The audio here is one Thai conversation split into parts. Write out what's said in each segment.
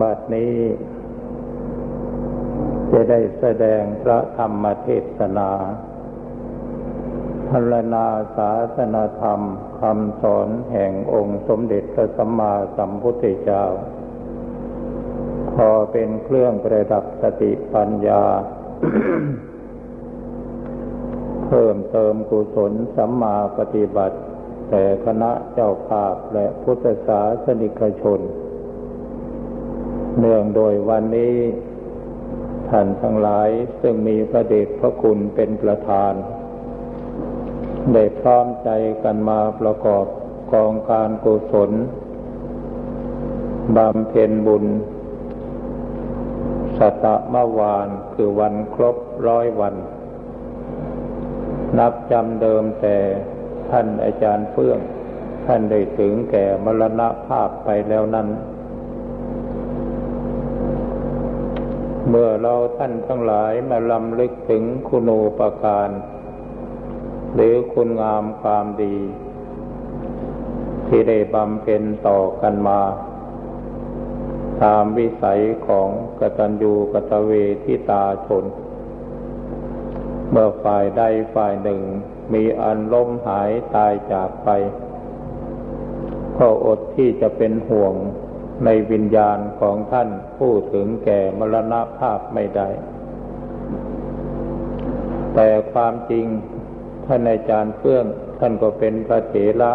บัดนี้ จะได้แสดงพระธรรมเทศนาพรรณนาศาสนาธรรมคำสอนแห่งองค์สมเด็จพระสัมมาสัมพุทธเจ้า พอเป็นเครื่องประดับสติปัญญา เพิ่มเติมกุศลสัมมาปฏิบัติแต่คณะเจ้าภาพและพุทธศาสนิกชน เนื่องโดยวันนี้ ท่านทั้งหลายซึ่งมีพระเดชพระคุณเป็นประธาน ได้พร้อมใจกันมาประกอบกองการกุศลบำเพ็ญบุญสตะมวานคือวันครบร้อยวัน นับจำเดิมแต่ท่านอาจารย์เฟื่อง ท่านได้ถึงแก่มรณภาพไปแล้วนั้น เมื่อเราท่านทั้งหลายมาลำลึกถึงคุณูปการ หรือคุณงามความดี ที่ได้บำเพ็ญต่อกันมา ตามวิสัยของกตัญญูกตเวทิตาชน เมื่อฝ่ายใดฝ่ายหนึ่งมีอันล้มหายตายจากไป ก็อดที่จะเป็นห่วง ในวิญญาณของท่านผู้ถึงแก่มรณภาพไม่ได้ แต่ความจริงท่านอาจารย์เฟื่องท่านก็เป็นพระเถระ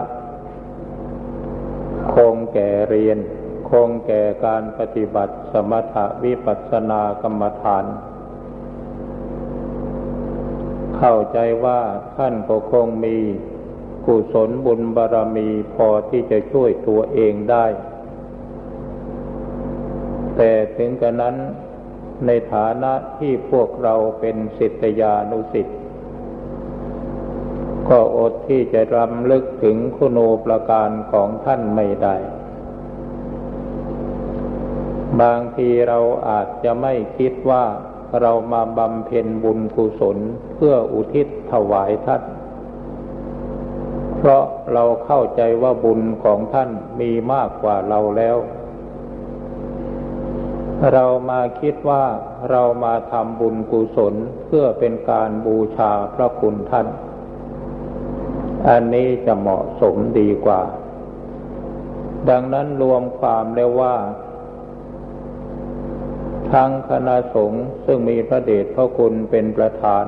คงแก่เรียน คงแก่การปฏิบัติสมถวิปัสสนากรรมฐาน เข้าใจว่าท่านก็คงมีกุศลบุญบารรมีพอที่จะช่วยตัวเองได้ แต่ถึงกระนั้นในฐานะที่พวกเราเป็นสิทธยานุสิทธิก็อดที่จะรำลึกถึงคุณูประการของท่านไม่ได้ บางทีเราอาจจะไม่คิดว่าเรามาบำเพ็ญบุญกุศลเพื่ออุทิศถวายท่าน เพราะเราเข้าใจว่าบุญของท่านมีมากกว่าเราแล้ว เรามาคิดว่าเรามาทำบุญกุศลเพื่อเป็นการบูชาพระคุณท่าน อันนี้จะเหมาะสมดีกว่า ดังนั้นรวมความได้ว่าทั้งคณะสงฆ์ซึ่งมีพระเดชพระคุณเป็นประธาน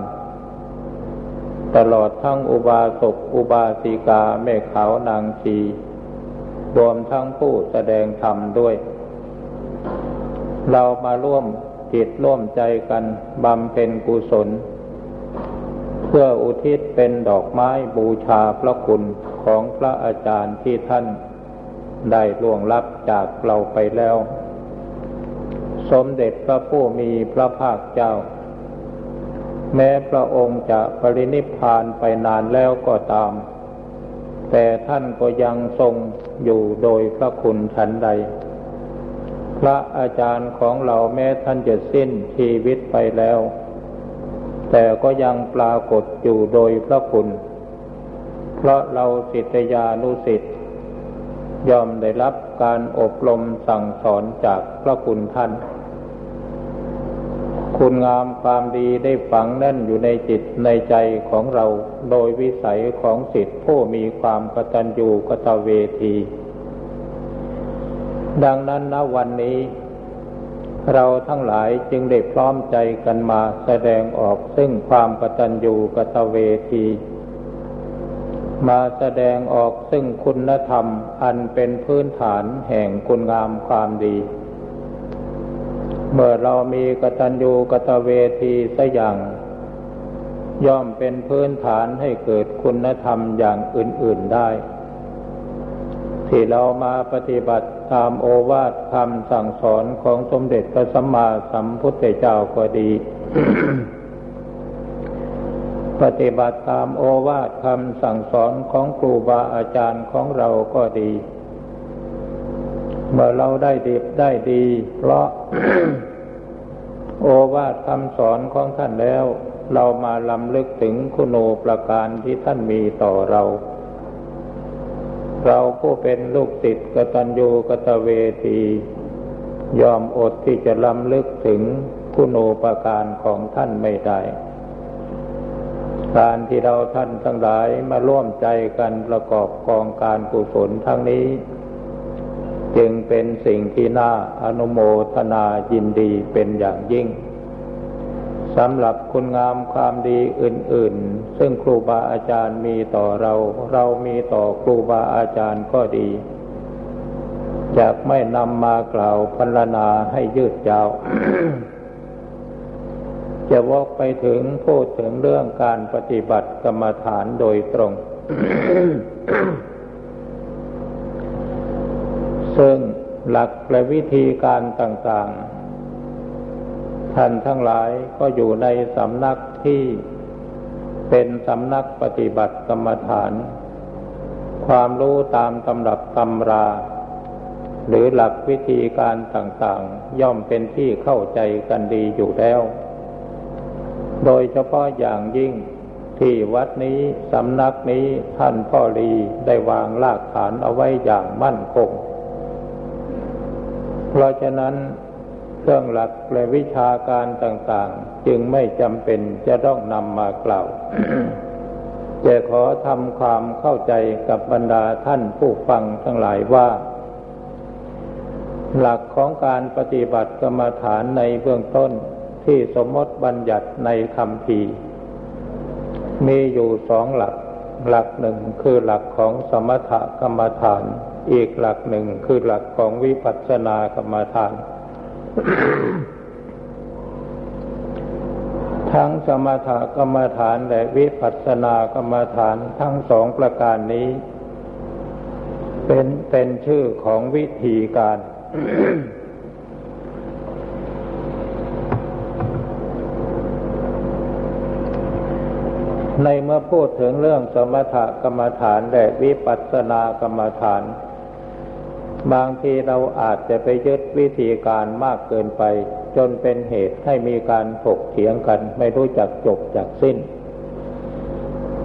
ตลอดทั้งอุบาสกอุบาสิกาแม่ขาวนางชีรวมทั้งผู้แสดงธรรมด้วย เรามาร่วมจิตร่วมใจกันบำเพ็ญกุศล เพื่ออุทิศเป็นดอกไม้บูชาพระคุณของพระอาจารย์ที่ท่านได้ล่วงลับจากเราไปแล้ว สมเด็จพระผู้มีพระภาคเจ้า แม้พระองค์จะปรินิพพานไปนานแล้วก็ตาม แต่ท่านก็ยังทรงอยู่โดยพระคุณฉันใด พระอาจารย์ของเราแม้ท่านจะสิ้นชีวิตไปแล้ว แต่ก็ยังปรากฏอยู่โดยพระคุณ เพราะเราสิทธยานุสิทธิ์ยอมได้รับการอบรมสั่งสอนจากพระคุณท่าน คุณงามความดีได้ฝังแน่นอยู่ในจิตในใจของเราโดยวิสัยของสิทธิผู้มีความกตัญญูกตเวที ดังนั้นณวันนี้ เราทั้งหลายจึงได้พร้อมใจกันมาแสดงออกซึ่งความกตัญญูกตเวที มาแสดงออกซึ่งคุณธรรมอันเป็นพื้นฐานแห่งคุณงามความดี เมื่อเรามีกตัญญูกตเวทีสัอย่างย่อมเป็นพื้นฐานให้เกิดคุณธรรมอย่างอื่น ๆได้ ที่เรามาปฏิบัติตามโอวาทคำสั่งสอนของสมเด็จพระสัมมาสัมพุทธเจ้าก็ดี ปฏิบัติตามโอวาทคำสั่งสอนของครูบาอาจารย์ของเราก็ดี เมื่อเราได้ดีได้ดี เพราะโอวาทคำสอนของท่านแล้ว เรามาลำลึกถึงคุณโอประการที่ท่านมีต่อเรา เราผู้เป็นลูกติดกตัญญูกตเวที ยอมอดที่จะล้ำลึกถึงคุณูปการของท่านไม่ได้ การที่เราท่านทั้งหลายมาร่วมใจกันประกอบกองการกุศลทั้งนี้ จึงเป็นสิ่งที่น่าอนุโมทนายินดีเป็นอย่างยิ่ง สำหรับคุณงามความดีอื่น ๆ ซึ่งครูบาอาจารย์มีต่อเรา เรามีต่อครูบาอาจารย์ก็ดีจะไม่นำมากล่าวพรรณนาให้ยืดยาว จะวอกไปถึงพูดถึงเรื่องการปฏิบัติกรรมฐานโดยตรง ซึ่งหลักและวิธีการต่างๆ ท่านทั้งหลายก็อยู่ในสำนักที่เป็นสำนักปฏิบัติกรรมฐาน ความรู้ตามตำรับตำรา หรือหลักวิธีการต่างๆ ย่อมเป็นที่เข้าใจกันดีอยู่แล้ว โดยเฉพาะอย่างยิ่งที่วัดนี้สำนักนี้ท่านพ่อรีได้วางรากฐานเอาไว้อย่างมั่นคง เพราะฉะนั้น เครื่องหลักและวิชาการต่างๆ จึงไม่จำเป็นจะต้องนำมากล่าวจะขอทำความเข้าใจกับบรรดาท่านผู้ฟังทั้งหลายว่า หลักของการปฏิบัติกรรมฐานในเบื้องต้นที่สมมติบัญญัติในคำพีมีอยู่สองหลัก หลักหนึ่งคือหลักของสมถกรรมฐาน อีกหลักหนึ่งคือหลักของวิปัสสนากรรมฐาน ทั้งสมถกรรมฐานและวิปัสสนากรรมฐานทั้งสองประการนี้ เป็นเป็นชื่อของวิธีการ ในเมื่อพูดถึงเรื่องสมถกรรมฐานและวิปัสสนากรรมฐาน บางทีเราอาจจะไปยึดวิธีการมากเกินไป จนเป็นเหตุให้มีการถกเถียงกัน ไม่รู้จักจบจากสิ้น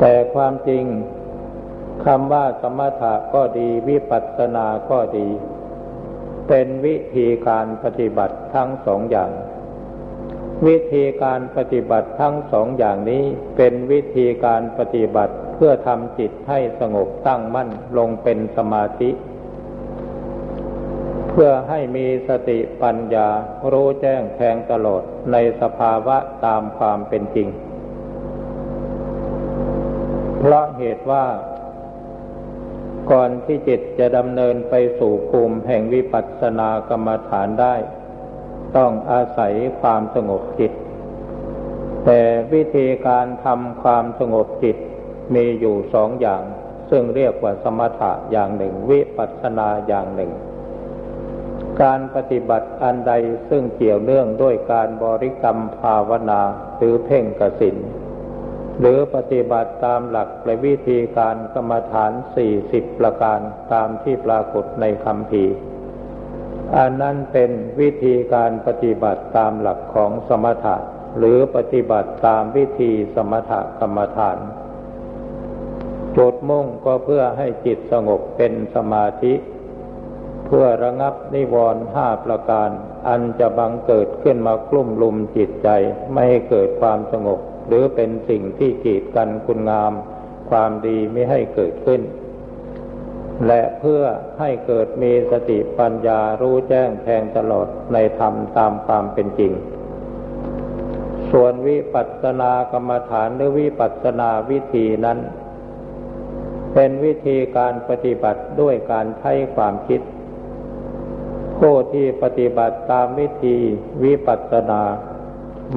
แต่ความจริงคำว่าสมถะก็ดีวิปัสสนาก็ดี เป็นวิธีการปฏิบัติทั้งสองอย่าง วิธีการปฏิบัติทั้งสองอย่างนี้เป็นวิธีการปฏิบัติเพื่อทำจิตให้สงบตั้งมั่นลงเป็นสมาธิ เพื่อให้มีสติปัญญารู้แจ้งแทงตลอดในสภาวะตามความเป็นจริง เพราะเหตุว่า ก่อนที่จิตจะดำเนินไปสู่ภูมิแห่งวิปัสสนากรรมฐานได้ ต้องอาศัยความสงบจิต แต่วิธีการทำความสงบจิตมีอยู่สองอย่าง ซึ่งเรียกว่าสมถะอย่างหนึ่ง วิปัสสนาอย่างหนึ่ง การปฏิบัติอันใดซึ่งเกี่ยวเนื่องด้วยการบริกรรมภาวนาหรือเพ่งกสินหรือปฏิบัติตามหลักและวิธีการกรรมฐานสี่สิบประการตามที่ปรากฏในคำพีอันนั้นเป็นวิธีการปฏิบัติตามหลักของสมถะหรือปฏิบัติตามวิธีสมถกรรมฐานจุดมุ่งก็เพื่อให้จิตสงบเป็นสมาธิ เพื่อระงับนิวรณ์ห้าประการ อันจะบังเกิดขึ้นมากลุ่มลุมจิตใจ ไม่ให้เกิดความสงบ หรือเป็นสิ่งที่กีดกันคุณงาม ความดีไม่ให้เกิดขึ้น และเพื่อให้เกิดมีสติปัญญารู้แจ้งแทงตลอดในธรรมตามความเป็นจริง ส่วนวิปัสสนากรรมฐานหรือวิปัสสนาวิธีนั้นเป็นวิธีการปฏิบัติด้วยการใช้ความคิด ผู้ที่ปฏิบัติตามวิธีวิปัสสนา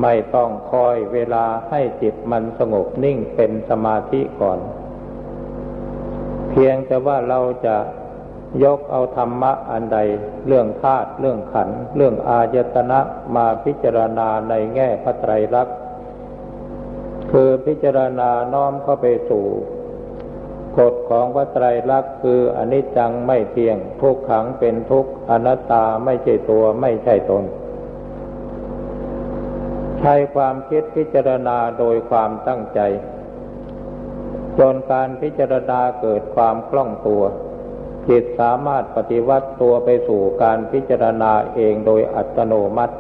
ไม่ต้องคอยเวลาให้จิตมันสงบนิ่งเป็นสมาธิก่อน เพียงแต่ว่าเราจะยกเอาธรรมะอันใด เรื่องธาตุเรื่องขัน เรื่องอายตนะมาพิจารณาในแง่พระไตรลักษณ์คือพิจารณาน้อมเข้าไปสู่ กฎของพระไตรลักษณ์คืออนิจจังไม่เที่ยง ทุกขังเป็นทุกข์อนัตตาไม่ใช่ตัวไม่ใช่ตน ใช้ความคิดพิจารณาโดยความตั้งใจ จนการพิจารณาเกิดความคล่องตัว จิตสามารถปฏิวัติตัวไปสู่การพิจารณาเองโดยอัตโนมัติ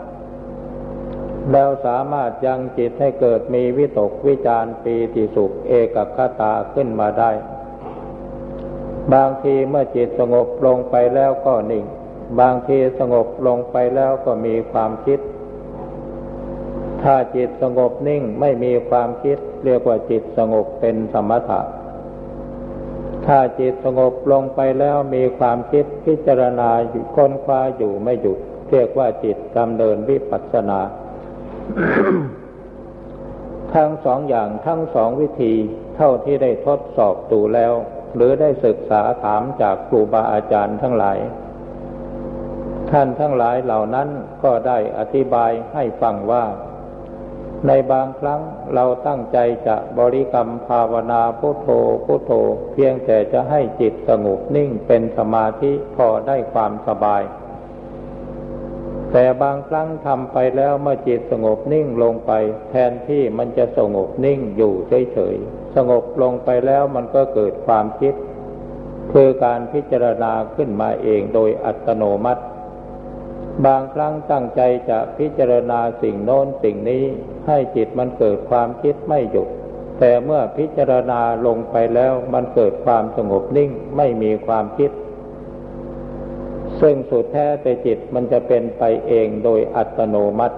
แล้วสามารถยังจิตให้เกิดมีวิตกวิจารปีติสุขเอกคตาขึ้นมาได้ บางทีเมื่อจิตสงบลงไปแล้วก็นิ่ง บางทีสงบลงไปแล้วก็มีความคิด ถ้าจิตสงบนิ่งไม่มีความคิด เรียกว่าจิตสงบเป็นสมถะ ถ้าจิตสงบลงไปแล้วมีความคิดพิจารณาอยู่ค้นคว้าอยู่ไม่หยุด เรียกว่าจิตดำเนินวิปัสสนา ทั้งสองอย่างทั้งสองวิธีเท่าที่ได้ทดสอบดูแล้ว หรือได้ศึกษาถามจากครูบาอาจารย์ทั้งหลาย ท่านทั้งหลายเหล่านั้นก็ได้อธิบายให้ฟังว่า ในบางครั้งเราตั้งใจจะบริกรรมภาวนาพุโทโธพุโทโธ เพียงแต่จะให้จิตสงบนิ่งเป็นสมาธิพอได้ความสบายแต่บางครั้งทำไปแล้วเมื่อจิตสงบนิ่งลงไป แทนที่มันจะสงบนิ่งอยู่เฉยๆ สงบลงไปแล้วมันก็เกิดความคิด คือการพิจารณาขึ้นมาเองโดยอัตโนมัติ บางครั้งตั้งใจจะพิจารณาสิ่งโน้นสิ่งนี้ให้จิตมันเกิดความคิดไม่หยุด แต่เมื่อพิจารณาลงไปแล้วมันเกิดความสงบนิ่งไม่มีความคิด ซึ่งสุดแท้แต่จิตมันจะเป็นไปเองโดยอัตโนมัติ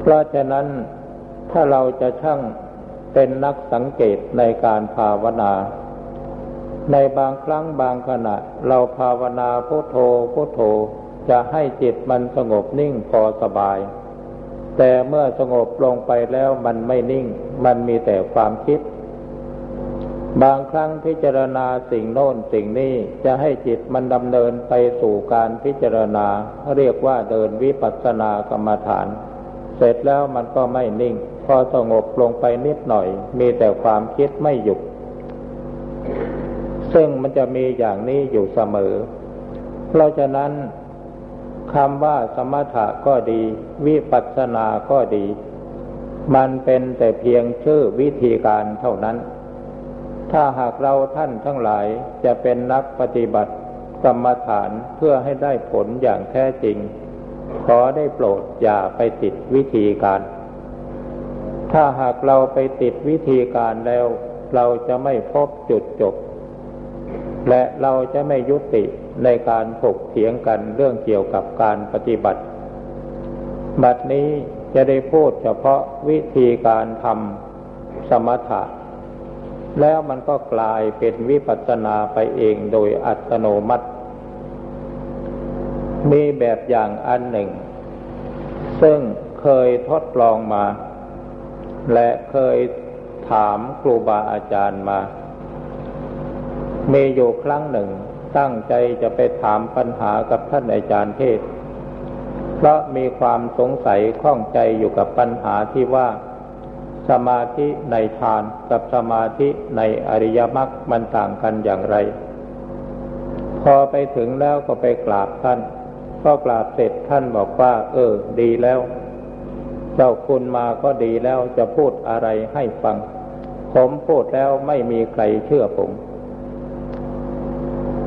เพราะฉะนั้นถ้าเราจะช่าง เป็นนักสังเกตในการภาวนา ในบางครั้งบางขณะ เราภาวนาพุโทโธพุโทโธจะให้จิตมันสงบนิ่งพอสบาย แต่เมื่อสงบลงไปแล้วมันไม่นิ่ง มันมีแต่ความคิด บางครั้งพิจารณาสิ่งโน้นสิ่งนี้จะให้จิตมันดำเนินไปสู่การพิจารณา เรียกว่าเดินวิปัสสนากรรมฐาน เสร็จแล้วมันก็ไม่นิ่ง พอสงบลงไปนิดหน่อย มีแต่ความคิดไม่หยุด ซึ่งมันจะมีอย่างนี้อยู่เสมอ เพราะฉะนั้นคำว่าสมถะก็ดี วิปัสสนาก็ดี มันเป็นแต่เพียงชื่อวิธีการเท่านั้น ถ้าหากเราท่านทั้งหลายจะเป็นนักปฏิบัติกรรมฐานเพื่อให้ได้ผลอย่างแท้จริง ขอได้โปรดอย่าไปติดวิธีการ ถ้าหากเราไปติดวิธีการแล้ว เราจะไม่พบจุดจบ และเราจะไม่ยุติในการถกเถียงกันเรื่องเกี่ยวกับการปฏิบัติ บัดนี้จะได้พูดเฉพาะวิธีการทำสมถะ แล้วมันก็กลายเป็นวิปัสสนาไปเองโดยอัตโนมัติ มีแบบอย่างอันหนึ่ง ซึ่งเคยทดลองมา และเคยถามครูบาอาจารย์มา มีอยู่ครั้งหนึ่งตั้งใจจะไปถามปัญหากับท่านอาจารย์เทศ เพราะมีความสงสัยข้องใจอยู่กับปัญหาที่ว่า สมาธิในฌานกับสมาธิในอริยมรรคมันต่างกันอย่างไร พอไปถึงแล้วก็ไปกราบท่าน ก็กราบเสร็จท่านบอกว่า เออ ดีแล้ว เจ้าคุณมาก็ดีแล้วจะพูดอะไรให้ฟัง ผมพูดแล้วไม่มีใครเชื่อผม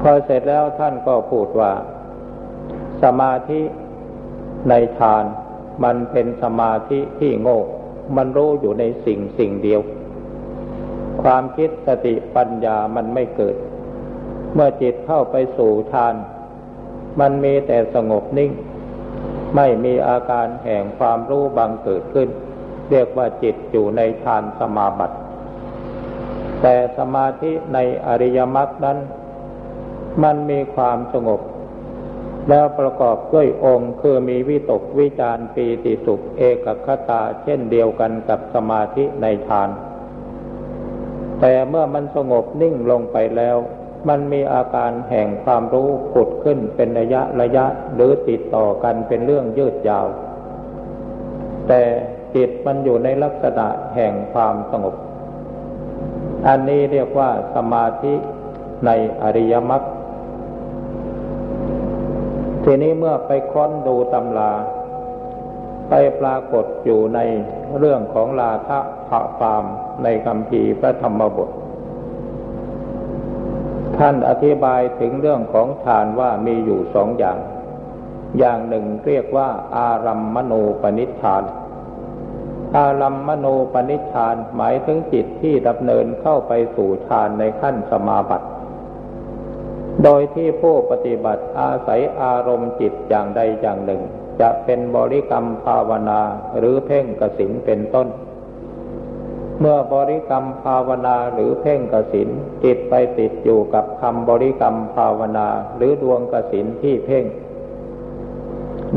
พอเสร็จแล้วท่านก็พูดว่า สมาธิในฌานมันเป็นสมาธิที่โง่ มันรู้อยู่ในสิ่งสิ่งเดียว ความคิดสติปัญญามันไม่เกิด เมื่อจิตเข้าไปสู่ฌาน มันมีแต่สงบนิ่ง ไม่มีอาการแห่งความรู้บังเกิดขึ้น เรียกว่าจิตอยู่ในฌานสมาบัติ แต่สมาธิในอริยมรรคนั้น มันมีความสงบ แล้วประกอบด้วยองค์คือมีวิตกวิจารปีติสุขเอกคตาเช่นเดียวกันกับสมาธิในฌานแต่เมื่อมันสงบนิ่งลงไปแล้ว มันมีอาการแห่งความรู้ผุดขึ้นเป็นระยะระยะหรือติดต่อกันเป็นเรื่องยืดยาว แต่จิตมันอยู่ในลักษณะแห่งความสงบ อันนี้เรียกว่าสมาธิในอริยมรรคทีนี้เมื่อไปค้นดูตำราไปปรากฏอยู่ในเรื่องของลาทะพระฟามในคำพีพระธรรมบท ท่านอธิบายถึงเรื่องของฌานว่ามีอยู่สองอย่าง อย่างหนึ่งเรียกว่า อารัมมณูปนิชฌาน อารัมมณูปนิชฌานหมายถึงจิตที่ดำเนินเข้าไปสู่ฌานในขั้นสมาบัติ โดยที่ผู้ปฏิบัติอาศัยอารมณ์จิตอย่างใดอย่างหนึ่ง จะเป็นบริกรรมภาวนาหรือเพ่งกสินเป็นต้น เมื่อบริกรรมภาวนาหรือเพ่งกสินจิตไปติดอยู่กับคำบริกรรมภาวนาหรือดวงกสินที่เพ่ง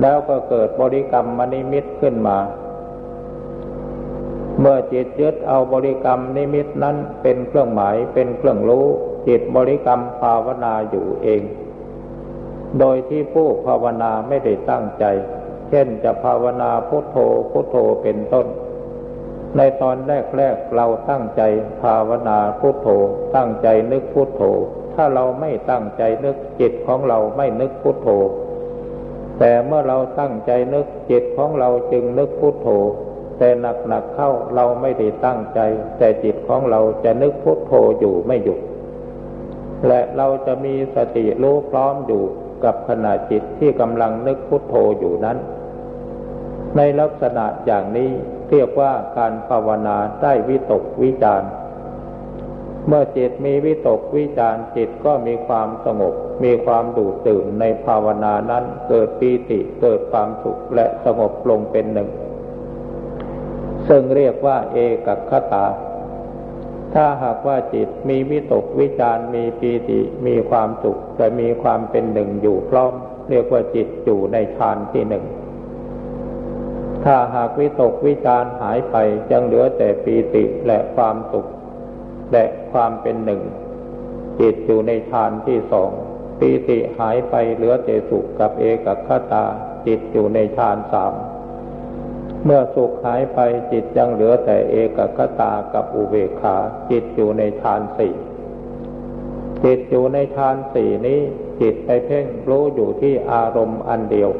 แล้วก็เกิดบริกรรมมณิมิตขึ้นมา เมื่อจิตยึดเอาบริกรรมนิมิตนั้นเป็นเครื่องหมายเป็นเครื่องรู้ จิตบริกรรมภาวนาอยู่เอง โดยที่ผู้ภาวนาไม่ได้ตั้งใจ เช่นจะภาวนาพุทโธพุทโธเป็นต้น ในตอนแรกๆเราตั้งใจภาวนาพุทโธ ตั้งใจนึกพุทโธ ถ้าเราไม่ตั้งใจนึกจิตของเราไม่นึกพุทโธ แต่เมื่อเราตั้งใจนึกจิตของเราจึงนึกพุทโธ แต่หนักๆเข้าเราไม่ได้ตั้งใจ แต่จิตของเราจะนึกพุทโธอยู่ไม่หยุดและเราจะมีสติรู้พร้อมอยู่กับขณะจิตที่กำลังนึกพุทโธอยู่นั้น ในลักษณะอย่างนี้ เรียกว่าการภาวนาได้วิตกวิจารเมื่อจิตมีวิตกวิจารจิตก็มีความสงบ มีความดูดตื่นในภาวนานั้นเกิดปีติเกิดความสุขและสงบลงเป็นหนึ่ง ซึ่งเรียกว่าเอกคตา ถ้าหากว่าจิตมีวิตกวิจารมีปีติมีความสุขแต่มีความเป็นหนึ่งอยู่พร้อม เรียกว่าจิตอยู่ในฌานที่หนึ่ง ถ้าหากวิตกวิจารหายไปยังเหลือแต่ปีติและความสุข และความเป็นหนึ่ง จิตอยู่ในฌานที่สองปีติหายไปเหลือแต่สุขกับเอกคตา จิตอยู่ในฌานสามเมื่อสุขหายไปจิตยังเหลือแต่เอกคตากับอุเบกขา จิตอยู่ในฌานสี่จิตอยู่ในฌานสี่นี้ จิตไปเพ่งรู้อยู่ที่อารมณ์อันเดียว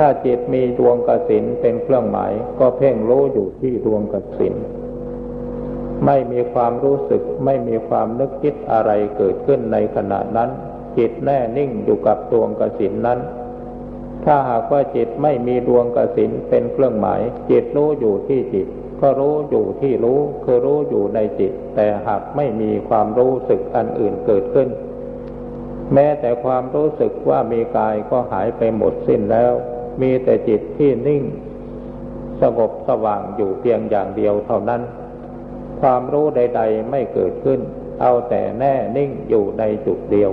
ถ้าจิตมีดวงกสินเป็นเครื่องหมาย ก็เพ่งรู้อยู่ที่ดวงกสินไม่มีความรู้สึกไม่มีความนึกคิดอะไรเกิดขึ้นในขณะนั้น จิตแน่นิ่งอยู่กับดวงกสินนั้น ถ้าหากว่าจิตไม่มีดวงกสินเป็นเครื่องหมาย จิตรู้อยู่ที่จิต ก็รู้อยู่ที่รู้คือรู้อยู่ในจิต แต่หากไม่มีความรู้สึกอันอื่นเกิดขึ้น แม้แต่ความรู้สึกว่ามีกายก็หายไปหมดสิ้นแล้ว มีแต่จิตที่นิ่ง สงบสว่างอยู่เพียงอย่างเดียวเท่านั้น ความรู้ใด ๆ ไม่เกิดขึ้น เอาแต่แน่นิ่งอยู่ในจุดเดียว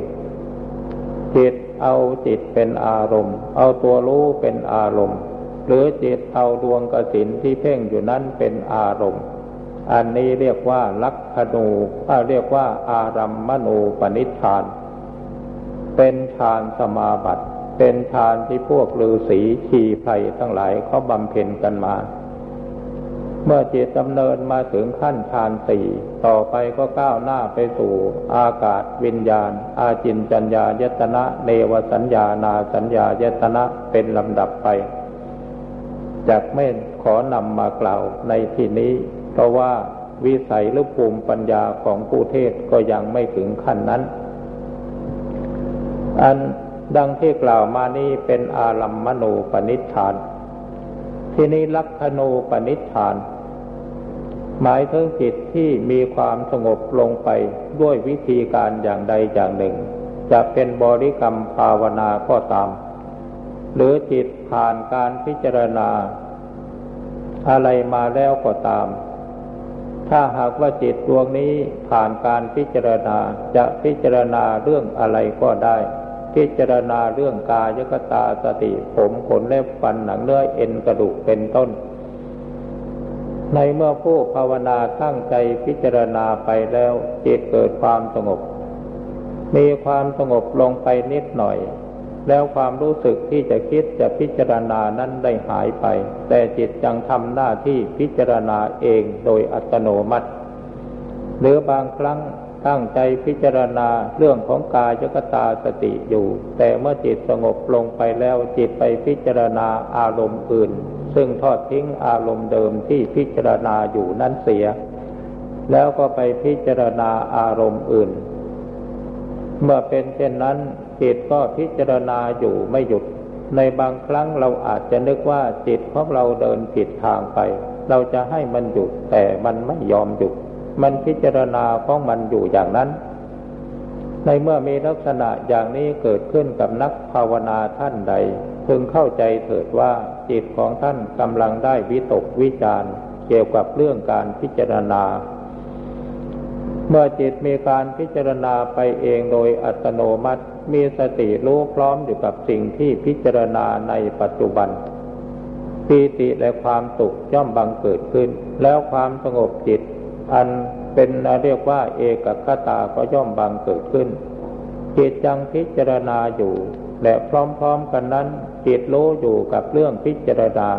จิตเอาจิตเป็นอารมณ์ เอาตัวรู้เป็นอารมณ์ หรือจิตเอาดวงกสินที่เพ่งอยู่นั้นเป็นอารมณ์ อันนี้เรียกว่าลักขณูเรียกว่าอารัมมณูปนิชฌาน เป็นฌานสมาบัติ เป็นฌานที่พวกฤาษีชีไพรทั้งหลายเขาบำเพ็ญกันมา เมื่อจิตดำเนินมาถึงขั้นฌานสี่ต่อไปก็ก้าวหน้าไปสู่อากาศวิญญาณ อาจินจัญญายตนะเนวสัญญานาสัญญายตนะเป็นลำดับไปจากไม่ขอนำมากล่าวในที่นี้ เพราะว่าวิสัยหรือภูมิปัญญาของผู้เทศก็ยังไม่ถึงขั้นนั้น อัน ดังที่กล่าวมานี้เป็นอารัมมณูปนิชาน ที่นี้ลักขณูปนิชาน หมายถึงจิตที่มีความสงบลงไปด้วยวิธีการอย่างใดอย่างหนึ่ง จะเป็นบริกรรมภาวนาก็ตาม หรือจิตผ่านการพิจารณา อะไรมาแล้วก็ตาม ถ้าหากว่าจิตดวงนี้ผ่านการพิจารณาจะพิจารณาเรื่องอะไรก็ได้ พิจารณาเรื่องกายกตาสติผมขนเล็บฟันหนังเนื้อเอ็นกระดูกเป็นต้น ในเมื่อผู้ภาวนาตั้งใจพิจารณาไปแล้วจิตเกิดความสงบ มีความสงบลงไปนิดหน่อย แล้วความรู้สึกที่จะคิดจะพิจารณานั้นได้หายไป แต่จิตยังทำหน้าที่พิจารณาเองโดยอัตโนมัติ หรือบางครั้ง ตั้งใจพิจารณาเรื่องของกายกตาสติอยู่ แต่เมื่อจิตสงบลงไปแล้วจิตไปพิจารณาอารมณ์อื่น ซึ่งทอดทิ้งอารมณ์เดิมที่พิจารณาอยู่นั้นเสีย แล้วก็ไปพิจารณาอารมณ์อื่น เมื่อเป็นเช่นนั้น จิตก็พิจารณาอยู่ไม่หยุด ในบางครั้งเราอาจจะนึกว่าจิตของเราเดินผิดทางไป เราจะให้มันหยุดแต่มันไม่ยอมหยุด มันพิจารณาของมันอยู่อย่างนั้น ในเมื่อมีลักษณะอย่างนี้เกิดขึ้นกับนักภาวนาท่านใด พึงเข้าใจเถิดว่าจิตของท่านกำลังได้วิตกวิจารเกี่ยวกับเรื่องการพิจารณา เมื่อจิตมีการพิจารณาไปเองโดยอัตโนมัติ มีสติรู้พร้อมอยู่กับสิ่งที่พิจารณาในปัจจุบันปีติและความสุขย่อมบังเกิดขึ้น แล้วความสงบจิต อันเป็นเรียกว่า เอกคตาก็ย่อมบังเกิดขึ้น จิตจังพิจารณาอยู่ และพร้อมๆกันนั้น จิตรู้อยู่กับเรื่องพิจารณา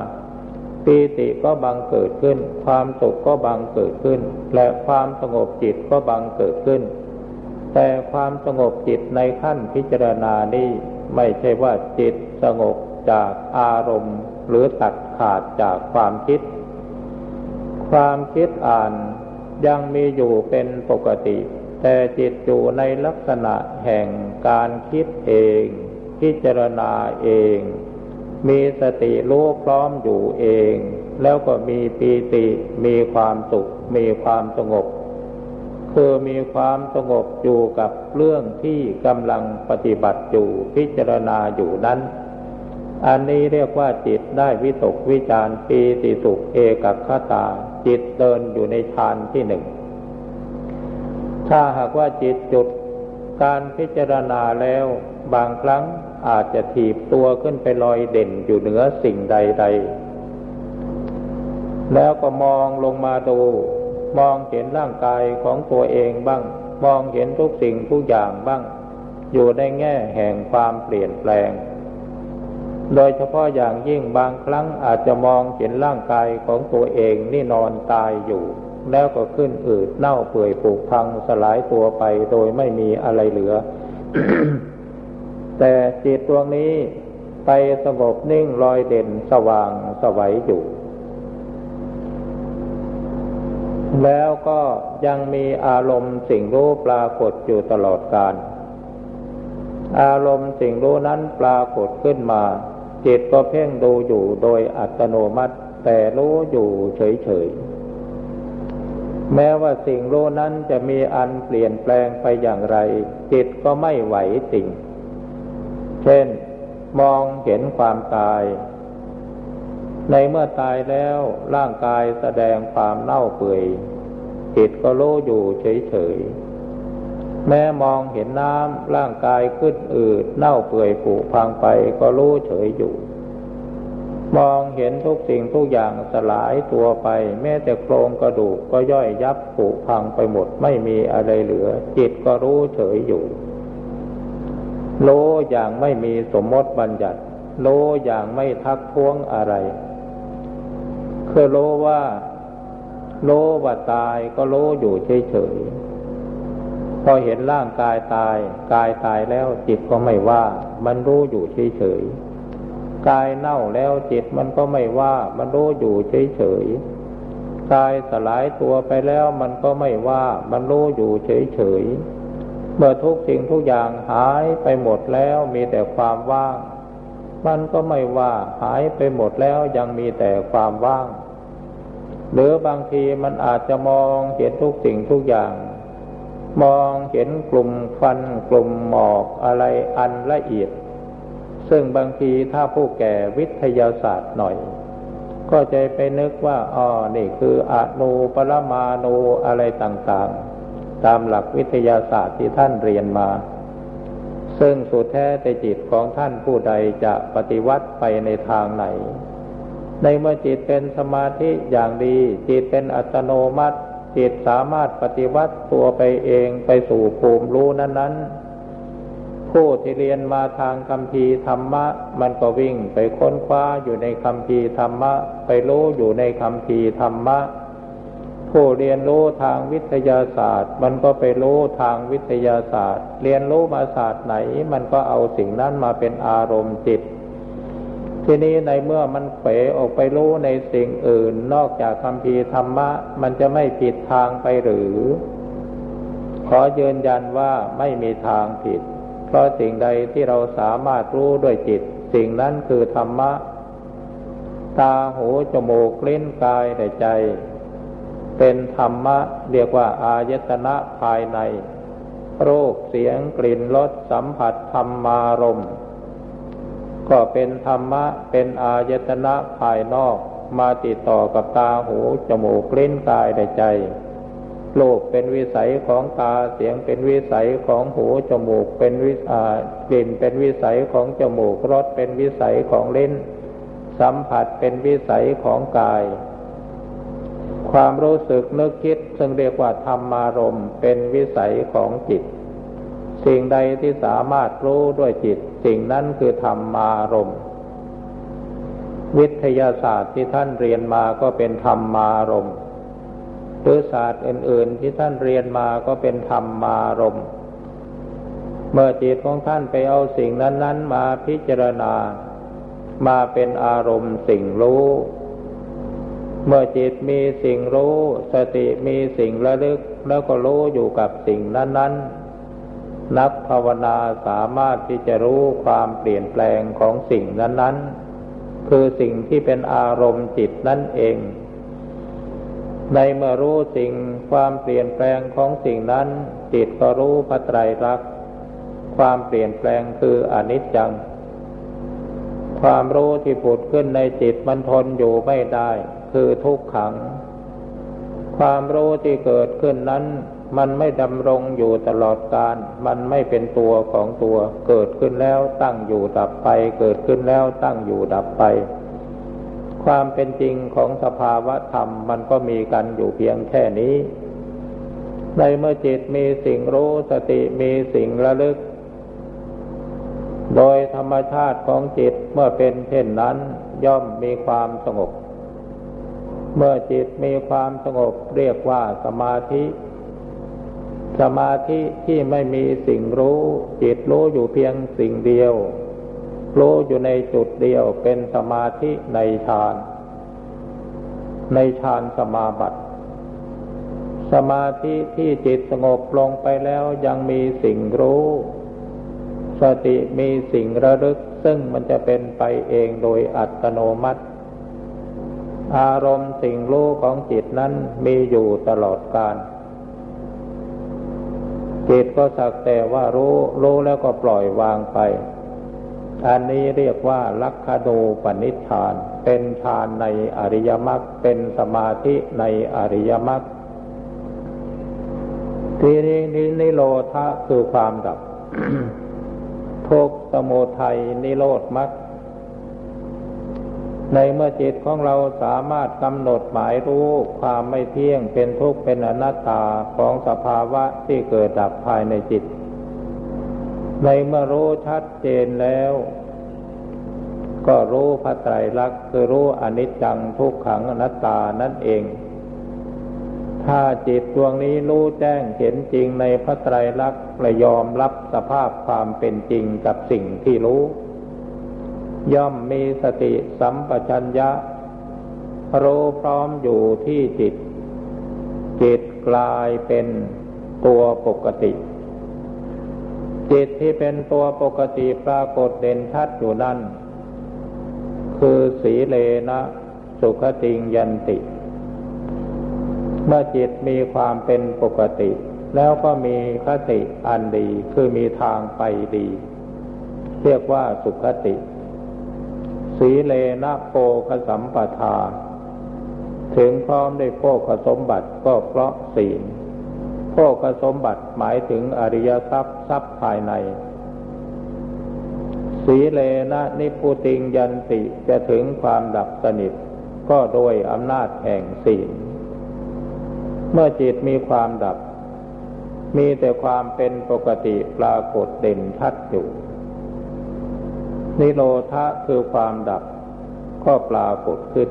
ปีติก็บังเกิดขึ้น ความสุขก็บังเกิดขึ้น และความสงบจิตก็บังเกิดขึ้น แต่ความสงบจิตในขั้นพิจารณานี้ไม่ใช่ว่าจิตสงบจากอารมณ์ หรือตัดขาดจากความคิด ความคิดอ่าน ยังมีอยู่เป็นปกติ แต่จิตอยู่ในลักษณะแห่งการคิดเอง พิจารณาเอง มีสติรู้พร้อมอยู่เอง แล้วก็มีปีติ มีความสุข มีความสงบ คือมีความสงบอยู่กับเรื่องที่กำลังปฏิบัติอยู่พิจารณาอยู่นั้นอันนี้เรียกว่าจิตได้วิตกวิจารปีติสุขเอกคตา จิตเดินอยู่ในฌานที่หนึ่ง ถ้าหากว่าจิตจุดการพิจารณาแล้วบางครั้งอาจจะถีบตัวขึ้นไปลอยเด่นอยู่เหนือสิ่งใดๆแล้วก็มองลงมาดู มองเห็นร่างกายของตัวเองบ้าง มองเห็นทุกสิ่งทุกอย่างบ้าง อยู่ในแง่แห่งความเปลี่ยนแปลง โดยเฉพาะอย่างยิ่งบางครั้งอาจจะมองเห็นร่างกายของตัวเองนี่นอนตายอยู่ แล้วก็ขึ้นอืดเน่าเปื่อยผุพังสลายตัวไปโดยไม่มีอะไรเหลือ แต่จิตดวงนี้ไปสงบนิ่งลอยเด่นสว่างสวัยอยู่ แล้วก็ยังมีอารมณ์สิ่งรู้ปรากฏอยู่ตลอดกาลอารมณ์สิ่งรู้นั้นปรากฏขึ้นมา จิตก็เพ่งดูอยู่โดยอัตโนมัติ แต่รู้อยู่เฉยๆ แม้ว่าสิ่งรู้นั้นจะมีอันเปลี่ยนแปลงไปอย่างไร จิตก็ไม่ไหวติ่ง เช่น มองเห็นความตาย ในเมื่อตายแล้วร่างกายแสดงความเน่าเปื่อยจิตก็รู้อยู่เฉยๆ แม้มองเห็นน้ำร่างกายขึ้นอืดเน่าเปื่อยผุพังไปก็รู้เฉยอยู่ มองเห็นทุกสิ่งทุกอย่างสลายตัวไป แม้แต่โครงกระดูกก็ย่อยยับผุพังไปหมดไม่มีอะไรเหลือ จิตก็รู้เฉยอยู่โลอย่างไม่มีสมมติบัญญัติโลอย่างไม่ทักท้วงอะไร คือโลว่าโลว่าตายก็โลอยู่เฉยๆ พอเห็นร่างกายตาย กายตายแล้วจิตก็ไม่ว่า มันรู้อยู่เฉยๆ กายเน่าแล้วจิตมันก็ไม่ว่า มันรู้อยู่เฉยๆ กายสลายตัวไปแล้วมันก็ไม่ว่า มันรู้อยู่เฉยๆ เมื่อทุกสิ่งทุกอย่างหายไปหมดแล้วมีแต่ความว่าง มันก็ไม่ว่าหายไปหมดแล้วยังมีแต่ความว่าง หรือบางทีมันอาจจะมองเห็นทุกสิ่งทุกอย่าง มองเห็นกลุ่มควันกลุ่มหมอกอะไรอันละเอียด ซึ่งบางทีถ้าผู้แก่วิทยาศาสตร์หน่อย ก็จะไปนึกว่าอ๋อนี่คืออนูปรมาณูอะไรต่างๆ ตามหลักวิทยาศาสตร์ที่ท่านเรียนมา ซึ่งสุดแท้แต่จิตของท่านผู้ใดจะปฏิวัติไปในทางไหนในเมื่อจิตเป็นสมาธิอย่างดี จิตเป็นอัตโนมัติ จิตสามารถปฏิวัติตัวไปเองไปสู่ภูมิรู้นั้น ๆ ผู้ที่เรียนมาทางคำพีธรรมะ มันก็วิ่งไปค้นคว้าอยู่ในคำพีธรรมะ ไปรู้อยู่ในคำพีธรรมะ ผู้เรียนรู้ทางวิทยาศาสตร์ มันก็ไปรู้ทางวิทยาศาสตร์ เรียนรู้มาศาสตร์ไหน มันก็เอาสิ่งนั้นมาเป็นอารมณ์จิต ทีนี้ในเมื่อมันเผยออกไปรู้ในสิ่งอื่น นอกจากคำพีธรรมะ มันจะไม่ผิดทางไปหรือ ขอยืนยันว่าไม่มีทางผิด เพราะสิ่งใดที่เราสามารถรู้ด้วยจิต สิ่งนั้นคือธรรมะ ตาหูจมูกลิ้นกายและใจ เป็นธรรมะ เรียกว่าอายตนะภายในรูปเสียงกลิ่นรสสัมผัสธรรมารมณ์ ก็เป็นธรรมะเป็นอายตนะภายนอก มาติดต่อกับตาหูจมูกลิ้นกายและใจรูปเป็นวิสัยของตาเสียงเป็นวิสัยของหูจมูก เป็นวิสกลิ่นเป็นวิสัยของจมูกรสเป็นวิสัยของลิ้น สัมผัสเป็นวิสัยของกาย ความรู้สึกนึกคิดซึ่งเรียกว่าธรรมารมเป็นวิสัยของจิต สิ่งใดที่สามารถรู้ด้วยจิต สิ่งนั้นคือธรรมารมวิทยาศาสตร์ที่ท่านเรียนมาก็เป็นธรรมารมณ์หรือศาสตร์อื่น ๆ ที่ท่านเรียนมาก็เป็นธรรมมารมเมื่อจิตของท่านไปเอาสิ่งนั้น ๆ มาพิจารณา มาเป็นอารมณ์สิ่งรู้ เมื่อจิตมีสิ่งรู้ สติมีสิ่งระลึกแล้วก็รู้อยู่กับสิ่งนั้น ๆ นักภาวนาสามารถที่จะรู้ความเปลี่ยนแปลงของสิ่งนั้นๆ คือสิ่งที่เป็นอารมณ์จิตนั่นเอง ในเมื่อรู้สิ่งความเปลี่ยนแปลงของสิ่งนั้น จิตก็รู้พระไตรลักษณ์ความเปลี่ยนแปลงคืออนิจจัง ความรู้ที่ผุดขึ้นในจิตมันทนอยู่ไม่ได้ คือทุกขัง ความรู้ที่เกิดขึ้นนั้น มันไม่ดำรงอยู่ตลอดกาลมันไม่เป็นตัวของตัว เกิดขึ้นแล้วตั้งอยู่ดับไป เกิดขึ้นแล้วตั้งอยู่ดับไป ความเป็นจริงของสภาวะธรรมมันก็มีกันอยู่เพียงแค่นี้ ในเมื่อจิตมีสิ่งรู้สติมีสิ่งระลึก โดยธรรมชาติของจิตเมื่อเป็นเช่นนั้น ย่อมมีความสงบ เมื่อจิตมีความสงบเรียกว่าสมาธิ สมาธิที่ไม่มีสิ่งรู้ จิตรู้อยู่เพียงสิ่งเดียว รู้อยู่ในจุดเดียวเป็นสมาธิในฌาน ในฌานสมาบัติสมาธิที่จิตสงบลงไปแล้วยังมีสิ่งรู้ สติมีสิ่งระลึกซึ่งมันจะเป็นไปเองโดยอัตโนมัติ อารมณ์สิ่งรู้ของจิตนั้นมีอยู่ตลอดกาล จิตก็สักแต่ว่ารู้ รู้แล้วก็ปล่อยวางไป อันนี้เรียกว่าลักขณูปนิชฌาน เป็นฌานในอริยมรรคเป็นสมาธิในอริยมรรคทีนี้นิโรธะคือความดับทุกสมุทัยนิโรธมรรค ในเมื่อจิตของเราสามารถกำหนดหมายรู้ความไม่เที่ยงเป็นทุกข์เป็นอนัตตาของสภาวะที่เกิดดับภายในจิต ในเมื่อรู้ชัดเจนแล้ว ก็รู้พระไตรลักษณ์คือรู้อนิจจังทุกขังอนัตตานั่นเอง ถ้าจิตดวงนี้รู้แจ้งเห็นจริงในพระไตรลักษณ์และยอมรับสภาพความเป็นจริงกับสิ่งที่รู้ ย่อมมีสติสัมปชัญญะรู้พร้อมอยู่ที่จิต จิตกลายเป็นตัวปกติ จิตที่เป็นตัวปกติปรากฏเด่นชัดอยู่นั่น คือสีเลนะสุขติงยันติ เมื่อจิตมีความเป็นปกติ แล้วก็มีคติอันดีคือมีทางไปดี เรียกว่าสุขติ สีเลนะโพคสัมปทา ถึงพร้อมได้โภคสมบัติก็เพราะศีลภคสมบัติหมายถึงอริยทรัพย์ทรัพย์ภายใน สีเลนะนิพุติงยันติจะถึงความดับสนิท ก็โดยอำนาจแห่งศีล เมื่อจิตมีความดับ มีแต่ความเป็นปกติปรากฏเด่นชัดอยู่ นิโรธะคือความดับก็ปรากฏขึ้น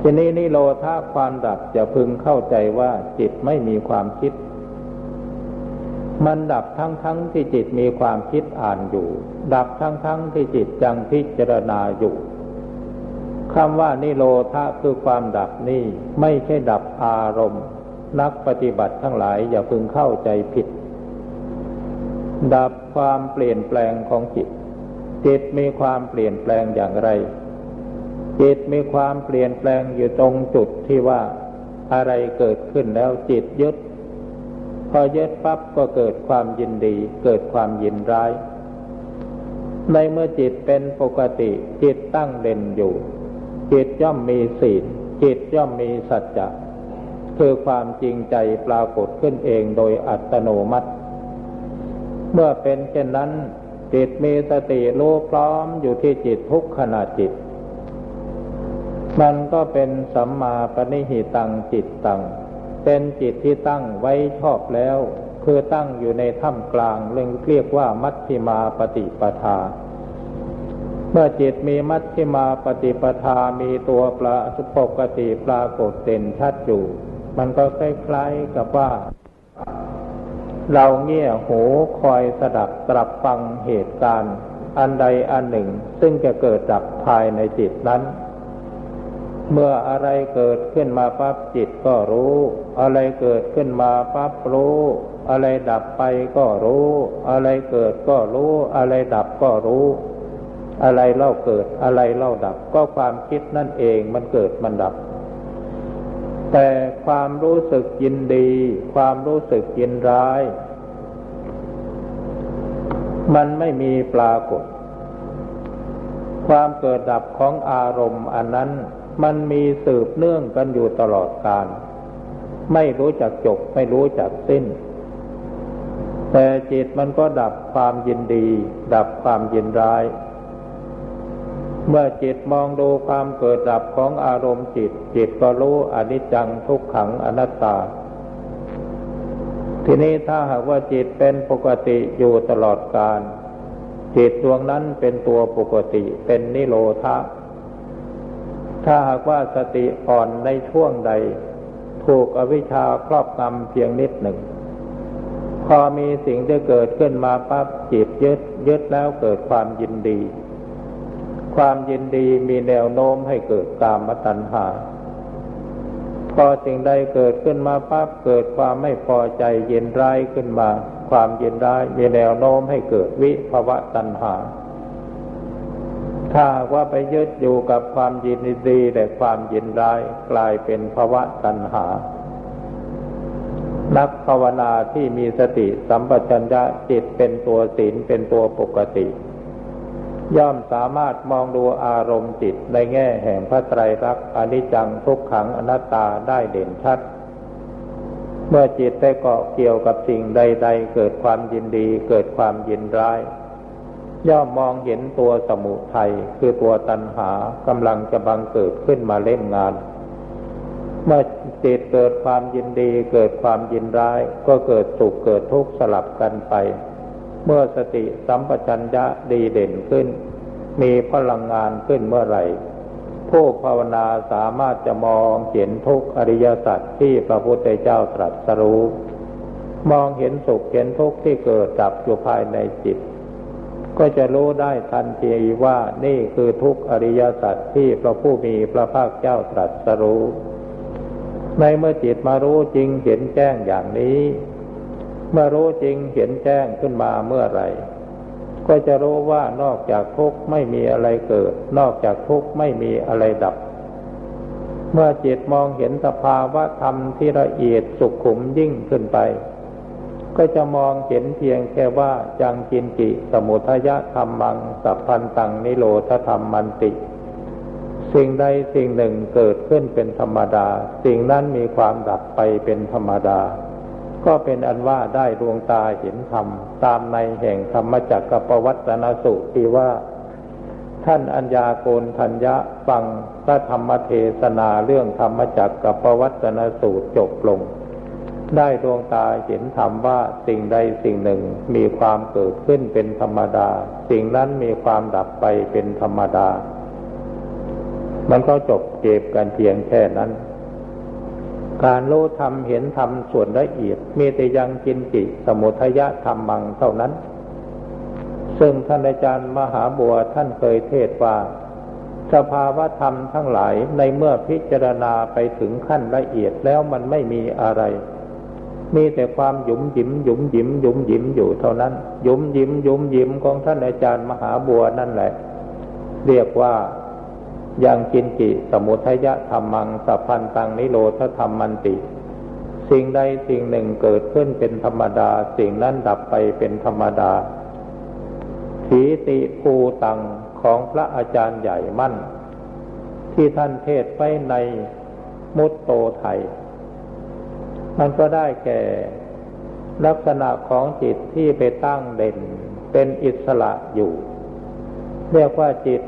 ทีนี้นิโรธาความดับจะพึงเข้าใจว่าจิตไม่มีความคิด มันดับทั้งทั้งที่จิตมีความคิดอ่านอยู่ ดับทั้งทั้งที่จิตยังพิจารณาอยู่คำว่านิโรธาคือความดับนี่ไม่ใช่ดับอารมณ์ นักปฏิบัติทั้งหลายอย่าพึงเข้าใจผิด ดับความเปลี่ยนแปลงของจิต จิตมีความเปลี่ยนแปลงอย่างไร จิตมีความเปลี่ยนแปลงอยู่ตรงจุดที่ว่าอะไรเกิดขึ้นแล้วจิตยึด พอยึดปั๊บก็เกิดความยินดี เกิดความยินร้าย ในเมื่อจิตเป็นปกติ จิตตั้งเด่นอยู่ จิตย่อมมีศีลจิตย่อมมีสัจจะคือความจริงใจปรากฏขึ้นเองโดยอัตโนมัติ เมื่อเป็นเช่นนั้น จิตมีสติรู้พร้อมอยู่ที่จิตทุกขณะจิต มันก็เป็นสัมมาปณิหิตังจิตตัง เป็นจิตที่ตั้งไว้ชอบแล้ว คือตั้งอยู่ในถ้ำกลางเรียกว่ามัชฌิมาปฏิปทา เมื่อจิตมีมัชฌิมาปฏิปทามีตัวปราสุปกติปรากฏเด่นชัดอยู่ มันก็คล้ายๆกับว่า เราเงี่ยหูคอยสดับตรับฟังเหตุการณ์ อันใดอันหนึ่ง ซึ่งจะเกิดดับภายในจิตนั้น เมื่ออะไรเกิดขึ้นมาปั๊บจิตก็รู้ อะไรเกิดขึ้นมาปั๊บรู้ อะไรดับไปก็รู้ อะไรเกิดก็รู้ อะไรดับก็รู้ อะไรเล่าเกิดอะไรเล่าดับ ก็ความคิดนั่นเองมันเกิดมันดับ แต่ความรู้สึกยินดี ความรู้สึกยินร้าย มันไม่มีปรากฏ ความเกิดดับของอารมณ์อันนั้นมันมีสืบเนื่องกันอยู่ตลอดกาลไม่รู้จักจบไม่รู้จักสิ้น แต่จิตมันก็ดับความยินดี ดับความยินร้าย เมื่อจิตมองดูความเกิดดับของอารมณ์จิต จิตก็รู้อนิจจังทุกขังอนัตตา ทีนี้ถ้าหากว่าจิตเป็นปกติอยู่ตลอดกาลจิตดวงนั้นเป็นตัวปกติเป็นนิโรธาถ้าหากว่าสติอ่อนในช่วงใด ถูกอวิชชาครอบงำเพียงนิดหนึ่ง พอมีสิ่งที่เกิดขึ้นมาปั๊บจิตยึดยึดแล้วเกิดความยินดี ความยินดีมีแนวโน้มให้เกิดกามตัณหา พอสิ่งใดเกิดขึ้นมาปั๊บเกิดความไม่พอใจเย็นร้ายขึ้นมา ความเย็นร้ายมีแนวโน้มให้เกิดวิภวะตัณหา ถ้าว่าไปยึดอยู่กับความยินดีแต่ความยินร้ายกลายเป็นภวะตัณหา นักภาวนาที่มีสติสัมปชัญญะจิตเป็นตัวศีลเป็นตัวปกติ ย่อมสามารถมองดูอารมณ์จิตในแง่แห่งพระไตรลักษณ์อนิจจังทุกขังอนัตตาได้เด่นชัด เมื่อจิตได้เกาะเกี่ยวกับสิ่งใด ๆ เกิดความยินดีเกิดความยินร้าย ย่อมมองเห็นตัวสมุทัยคือตัวตัณหากำลังจะบังเกิดขึ้นมาเล่นงาน เมื่อจิตเกิดความยินดีเกิดความยินร้าย ก็เกิดสุขเกิดทุกข์สลับกันไป เมื่อสติสัมปชัญญะดีเด่นขึ้น มีพลังงานขึ้นเมื่อไหร่ ผู้ภาวนาสามารถจะมองเห็นทุกอริยสัจที่พระพุทธเจ้าตรัสรู้ มองเห็นสุขเห็นทุกข์ที่เกิดดับอยู่ภายในจิต ก็จะรู้ได้ทันทีว่านี่คือทุกอริยสัจที่พระผู้มีพระภาคเจ้าตรัสรู้ในเมื่อจิตมารู้จริงเห็นแจ้งอย่างนี้ เมื่อรู้จริงเห็นแจ้งขึ้นมาเมื่อไรก็จะรู้ว่านอกจากทุกข์ไม่มีอะไรเกิด นอกจากทุกข์ไม่มีอะไรดับ เมื่อจิตมองเห็นสภาวะธรรมที่ละเอียดสุขขุมยิ่งขึ้นไป ก็จะมองเห็นเพียงแค่ว่าจังกินกิสมุทยะธรรมังสัพพันตังนิโรธธรรมมันติ สิ่งใดสิ่งหนึ่งเกิดขึ้นเป็นธรรมดา สิ่งนั้นมีความดับไปเป็นธรรมดา ก็เป็นอันว่าได้ดวงตาเห็นธรรม ตามในแห่งธรรมจักรปวัตนสุที่ว่า ท่านอัญญาโกนทัญญะฟังพระธรรมเทศนาเรื่องธรรมจักรปวัตนสูตรจบลง ได้ดวงตาเห็นธรรมว่าสิ่งใดสิ่งหนึ่งมีความเกิดขึ้นเป็นธรรมดา สิ่งนั้นมีความดับไปเป็นธรรมดา มันก็จบเก็บกันเพียงแค่นั้น การรู้ธรรมเห็นธรรมส่วนละเอียด มีแต่ยังกินจิสมุทยะธรรมมังเท่านั้น ซึ่งท่านอาจารย์มหาบัวท่านเคยเทศว่า สภาวะธรรมทั้งหลายในเมื่อพิจารณาไปถึงขั้นละเอียดแล้วมันไม่มีอะไร มีแต่ความหยุมหยิมหยุมหยิมหยุมหยิมอยู่เท่านั้น หยุมหยิมหยุมหยิมของท่านอาจารย์มหาบัวนั่นแหละ เรียกว่า ยังกินจิสมุทัยธรรมังสัพพันตังนิโรธธรรมมันติ สิ่งใดสิ่งหนึ่งเกิดขึ้นเป็นธรรมดา สิ่งนั้นดับไปเป็นธรรมดาถีติภูตังของพระอาจารย์ใหญ่มั่น ที่ท่านเทศไว้ในมุตโตไทย มันก็ได้แก่ลักษณะของจิตที่ไปตั้งเด่นเป็นอิสระอยู่ เรียกว่าจิต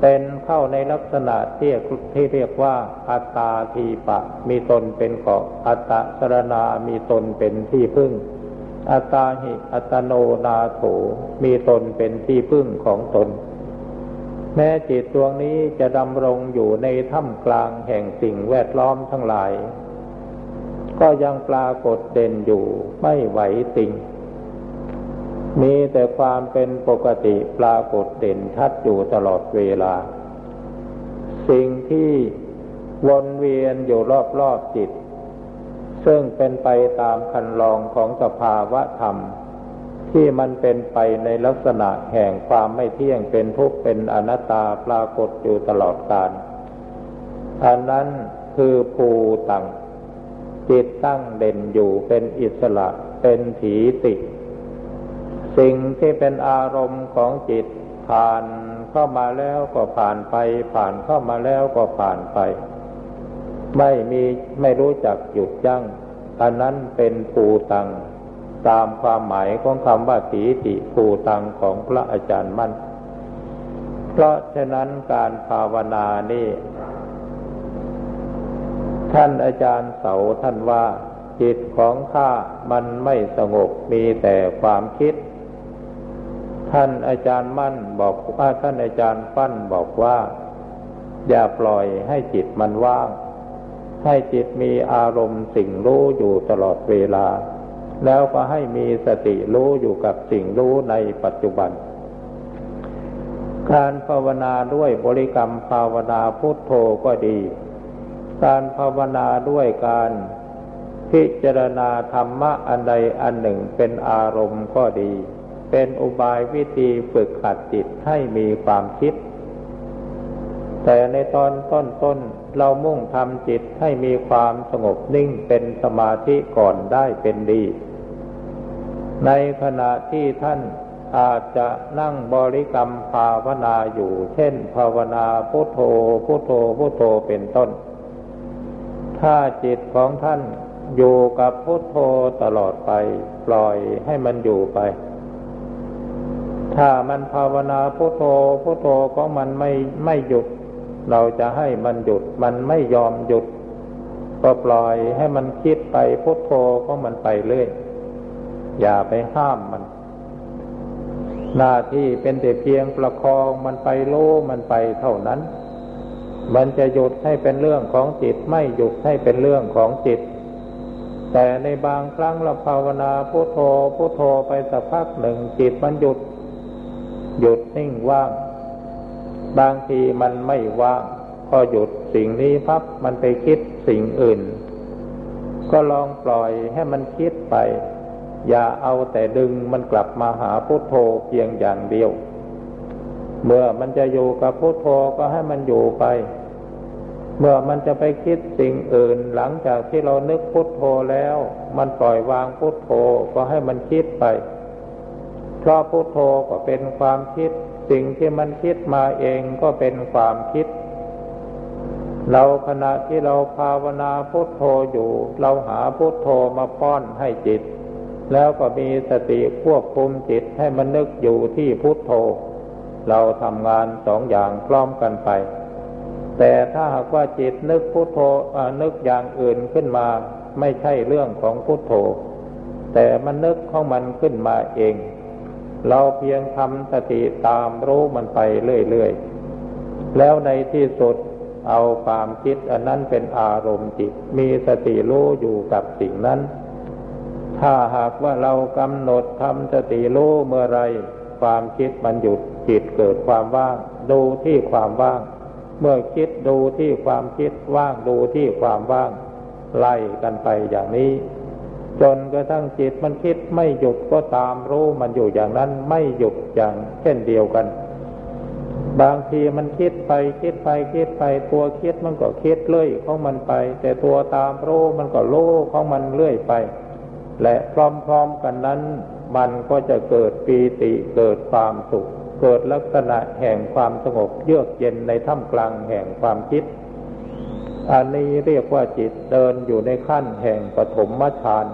เป็นเข้าในลักษณะที่ที่เรียกว่า อัตตาทีปะ มีตนเป็นเกาะอัตตะสรณามีตนเป็นที่พึ่ง อัตตาหิ อัตโนนาโถมีตนเป็นที่พึ่งของตน แม้จิตดวงนี้จะดำรงอยู่ในถ้ำกลางแห่งสิ่งแวดล้อมทั้งหลาย ก็ยังปรากฏเด่นอยู่ไม่ไหวติ่ง มีแต่ความเป็นปกติปรากฏเด่นชัดอยู่ตลอดเวลา สิ่งที่วนเวียนอยู่รอบๆจิต ซึ่งเป็นไปตามคันลองของสภาวะธรรม ที่มันเป็นไปในลักษณะแห่งความไม่เที่ยงเป็นทุกข์เป็นอนัตตาปรากฏอยู่ตลอดกาลอันนั้นคือภูตังจิตตั้งเด่นอยู่เป็นอิสระเป็นถีติ สิ่งที่เป็นอารมณ์ของจิตผ่านเข้ามาแล้วก็ผ่านไป ผ่านเข้ามาแล้วก็ผ่านไป ไม่มีไม่รู้จักหยุดยัง้งอันนั้นเป็นภูตัง ตามความหมายของคำว่าสีติภูตังของพระอาจารย์มั่น เพราะฉะนั้นการภาวนานี่ ท่านอาจารย์เสาท่านว่าจิตของข้ามันไม่สงบมีแต่ความคิด ท่านอาจารย์มั่นบอกว่าท่านอาจารย์ปั้นบอกว่า อย่าปล่อยให้จิตมันว่าง ให้จิตมีอารมณ์สิ่งรู้อยู่ตลอดเวลา แล้วก็ให้มีสติรู้อยู่กับสิ่งรู้ในปัจจุบัน การภาวนาด้วยบริกรรมภาวนาพุทโธก็ดี การภาวนาด้วยการพิจารณาธรรมะอันใดอันหนึ่งเป็นอารมณ์ก็ดี เป็นอุบายวิธีฝึกขัดจิตให้มีความคิด แต่ในตอนต้นต้นเรามุ่งทำจิตให้มีความสงบนิ่งเป็นสมาธิก่อนได้เป็นดี ในขณะที่ท่านอาจจะนั่งบริกรรมภาวนาอยู่ เช่น ภาวนาพุโทโธพุโทโธพุโทโธเป็นต้น ถ้าจิตของท่านอยู่กับพุโทโธตลอดไป ปล่อยให้มันอยู่ไป ถ้ามันภาวนาพุโทโธพุโทโธของมันไม่ไม่หยุด เราจะให้มันหยุด มันไม่ยอมหยุด ก็ปล่อยให้มันคิดไปพุโทโธของมันไปเรื่อยอย่าไปห้ามมัน หน้าที่เป็นแต่เพียงประคองมันไปโลมันไปเท่านั้น มันจะหยุดให้เป็นเรื่องของจิตไม่หยุดให้เป็นเรื่องของจิต แต่ในบางครั้งเราภาวนาพุโทโธพุโทโธไปสักพักหนึ่งจิตมันหยุด หยุดนิ่งว่าง บางทีมันไม่ว่างพอหยุดสิ่งนี้พับมันไปคิดสิ่งอื่น ก็ลองปล่อยให้มันคิดไป อย่าเอาแต่ดึงมันกลับมาหาพุโทโธเพียงอย่างเดียว เมื่อมันจะอยู่กับพุโทโธก็ให้มันอยู่ไป เมื่อมันจะไปคิดสิ่งอื่นหลังจากที่เรานึกพุโทโธแล้ว มันปล่อยวางพุโทโธก็ให้มันคิดไป เพราะพุโทโธก็เป็นความคิด สิ่งที่มันคิดมาเองก็เป็นความคิด เราขณะที่เราภาวนาพุโทโธอยู่ เราหาพุโทโธมาป้อนให้จิต แล้วก็มีสติควบคุมจิตให้มันนึกอยู่ที่พุโทโธ เราทำงานสองอย่างพร้อมกันไป แต่ถ้าหากว่าจิตนึกพุโทโธนึกอย่างอื่นขึ้นมา ไม่ใช่เรื่องของพุโทโธ แต่มันนึกของมันขึ้นมาเอง เราเพียงทำสติตามรู้มันไปเรื่อยๆ แล้วในที่สุดเอาความคิดอันนั้นเป็นอารมณ์จิต มีสติรู้อยู่กับสิ่งนั้น ถ้าหากว่าเรากำหนดทำสติรู้เมื่อไรความคิดมันหยุดจิตเกิดความว่าง ดูที่ความว่าง เมื่อคิดดูที่ความคิดว่างดูที่ความว่าง ไล่กันไปอย่างนี้ จนกระทั่งจิตมันคิดไม่หยุดก็ตามรู้มันอยู่อย่างนั้นไม่หยุดอย่างเช่นเดียวกัน บางทีมันคิดไปคิดไปคิดไปตัวคิดมันก็คิดเลื่อยของมันไป แต่ตัวตามรู้มันก็รู้ของมันเลื่อยไป และพร้อมๆกันนั้นมันก็จะเกิดปีติเกิดความสุข เกิดลักษณะแห่งความสงบเยือกเย็นในท่ามกลางแห่งความคิด อันนี้เรียกว่าจิตเดินอยู่ในขั้นแห่งปฐมฌาน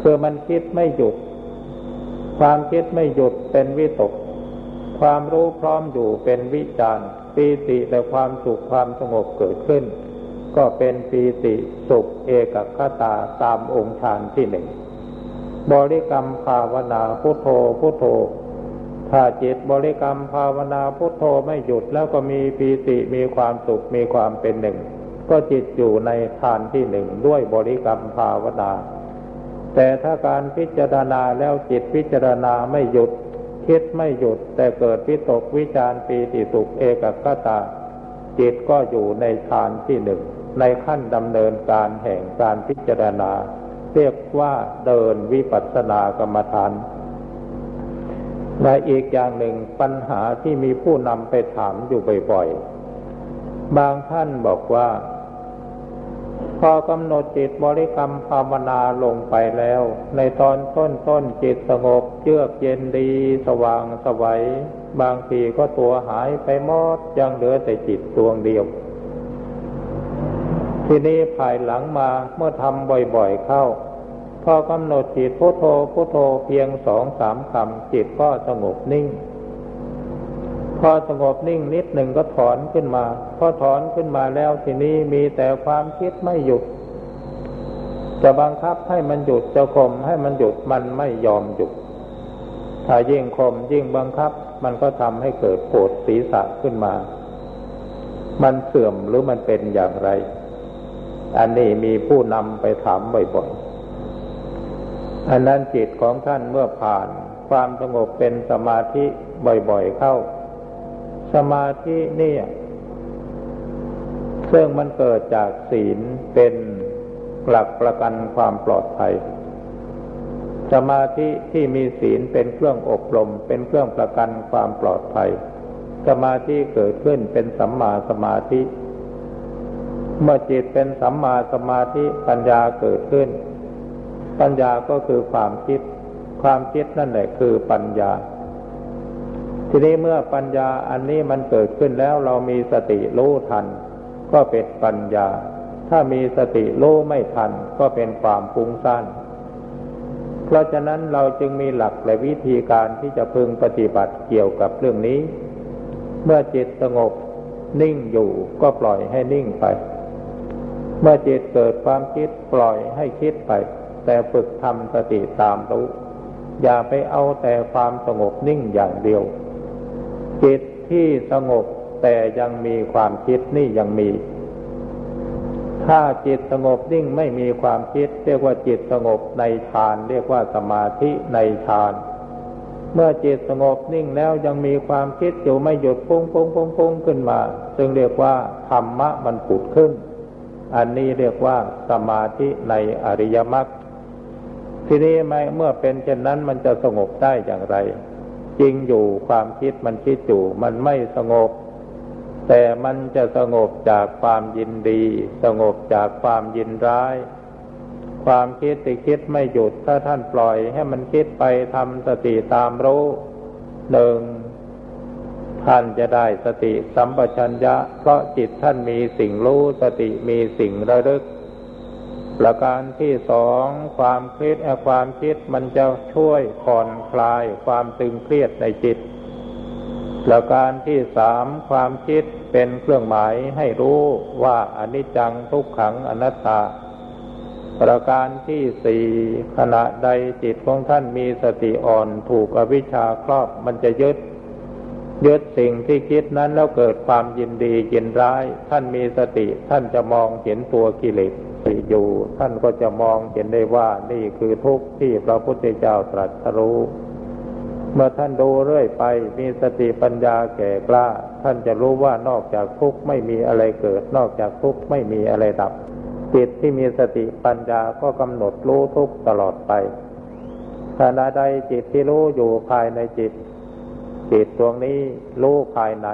คือมันคิดไม่หยุด ความคิดไม่หยุดเป็นวิตก ความรู้พร้อมอยู่เป็นวิจารปีติและความสุขความสงบเกิดขึ้น ก็เป็นปีติสุขเอกคตาตามองค์ฌานที่หนึ่งบริกรรมภาวนาพุทโธพุทโธ ถ้าจิตบริกรรมภาวนาพุทโธไม่หยุดแล้วก็มีปีติมีความสุขมีความเป็นหนึ่ง ก็จิตอยู่ในฐานที่หนึ่งด้วยบริกรรมภาวนา แต่ถ้าการพิจารณาแล้วจิตพิจารณาไม่หยุด คิดไม่หยุด แต่เกิดพิตกวิจารปีติสุขเอกคตา จิตก็อยู่ในฌานที่หนึ่ง ในขั้นดำเนินการแห่งการพิจารณา เรียกว่าเดินวิปัสสนากรรมฐาน และอีกอย่างหนึ่งปัญหาที่มีผู้นำไปถามอยู่บ่อยๆ บางท่านบอกว่า พอกำหนดจิตบริกรรมภาวนาลงไปแล้ว ในตอนต้นต้นจิตสงบเยือกเย็นดีสว่างสวัย บางทีก็ตัวหายไปหมดยังเหลือแต่จิตดวงเดียว ทีนี้ภายหลังมาเมื่อทำบ่อยๆเข้า พอกำหนดจิตพุโทโธพุโทโธเพียงสองสามคำจิตก็สงบนิ่ง พอสงบนิ่งนิดหนึ่งก็ถอนขึ้นมา พอถอนขึ้นมาแล้วทีนี้มีแต่ความคิดไม่หยุด จะบังคับให้มันหยุดจะข่มให้มันหยุดมันไม่ยอมหยุด ถ้ายิ่งข่มยิ่งบังคับ มันก็ทำให้เกิดปวดศีรษะขึ้นมา มันเสื่อมหรือมันเป็นอย่างไร อันนี้มีผู้นำไปถามบ่อยๆ อันนั้นจิตของท่านเมื่อผ่านความสงบเป็นสมาธิบ่อยๆเข้า สมาธินี่ซึ่งมันเกิดจากศีลเป็นหลักประกันความปลอดภัย สมาธิที่มีศีลเป็นเครื่องอบรม เป็นเครื่องประกันความปลอดภัย สมาธิเกิดขึ้นเป็นสัมมาสมาธิ เมื่อจิตเป็นสัมมาสมาธิปัญญาเกิดขึ้น ปัญญาก็คือความคิด ความคิดนั่นแหละคือปัญญา ทีนี้เมื่อปัญญาอันนี้มันเกิดขึ้นแล้วเรามีสติรู้ทัน ก็เป็นปัญญา ถ้ามีสติรู้ไม่ทัน ก็เป็นความฟุ้งซ่านเพราะฉะนั้นเราจึงมีหลักและวิธีการที่จะพึงปฏิบัติเกี่ยวกับเรื่องนี้ เมื่อจิตสงบนิ่งอยู่ก็ปล่อยให้นิ่งไป เมื่อจิตเกิดความคิดปล่อยให้คิดไป แต่ฝึกทำสติตามรู้ อย่าไปเอาแต่ความสงบนิ่งอย่างเดียว จิตที่สงบแต่ยังมีความคิดนี่ยังมี ถ้าจิตสงบนิ่งไม่มีความคิด เรียกว่าจิตสงบในฌาน เรียกว่าสมาธิในฌานเมื่อจิตสงบนิ่งแล้วยังมีความคิดอยู่ไม่หยุดพุ่งพุ่งพุ่งพุ่งขึ้นมา ซึ่งเรียกว่าธรรมะมันผุดขึ้น อันนี้เรียกว่าสมาธิในอริยมรรค ทีนี้ไม่เมื่อเป็นเช่นนั้นมันจะสงบได้อย่างไร จริงอยู่ความคิดมันคิดอยู่มันไม่สงบ แต่มันจะสงบจากความยินดี สงบจากความยินร้าย ความคิดที่คิดไม่หยุดถ้าท่านปล่อยให้มันคิดไปทำสติตามรู้หนึ่งท่านจะได้สติสัมปชัญญะ เพราะจิตท่านมีสิ่งรู้สติมีสิ่งระลึก ประการที่สองความคิดความคิดมันจะช่วยผ่อนคลายความตึงเครียดในจิต ประการที่สามความคิดเป็นเครื่องหมายให้รู้ว่าอนิจจังทุกขังอนัตตา ประการที่สี่ขณะใดจิตของท่านมีสติอ่อนถูกอวิชชาครอบมันจะยึด ยึดสิ่งที่คิดนั้นแล้วเกิดความยินดียินร้าย ท่านมีสติ ท่านจะมองเห็นตัวกิเลสอยู่ ท่านก็จะมองเห็นได้ว่านี่คือทุกข์ที่พระพุทธเจ้าตรัสรู้ เมื่อท่านดูเรื่อยไป มีสติปัญญาแก่กล้า ท่านจะรู้ว่านอกจากทุกข์ไม่มีอะไรเกิด นอกจากทุกข์ไม่มีอะไรดับจิตที่มีสติปัญญาก็กำหนดรู้ทุกข์ตลอดไปขณะใดจิตที่รู้อยู่ภายในจิต จิตดวงนี้รู้ภายใน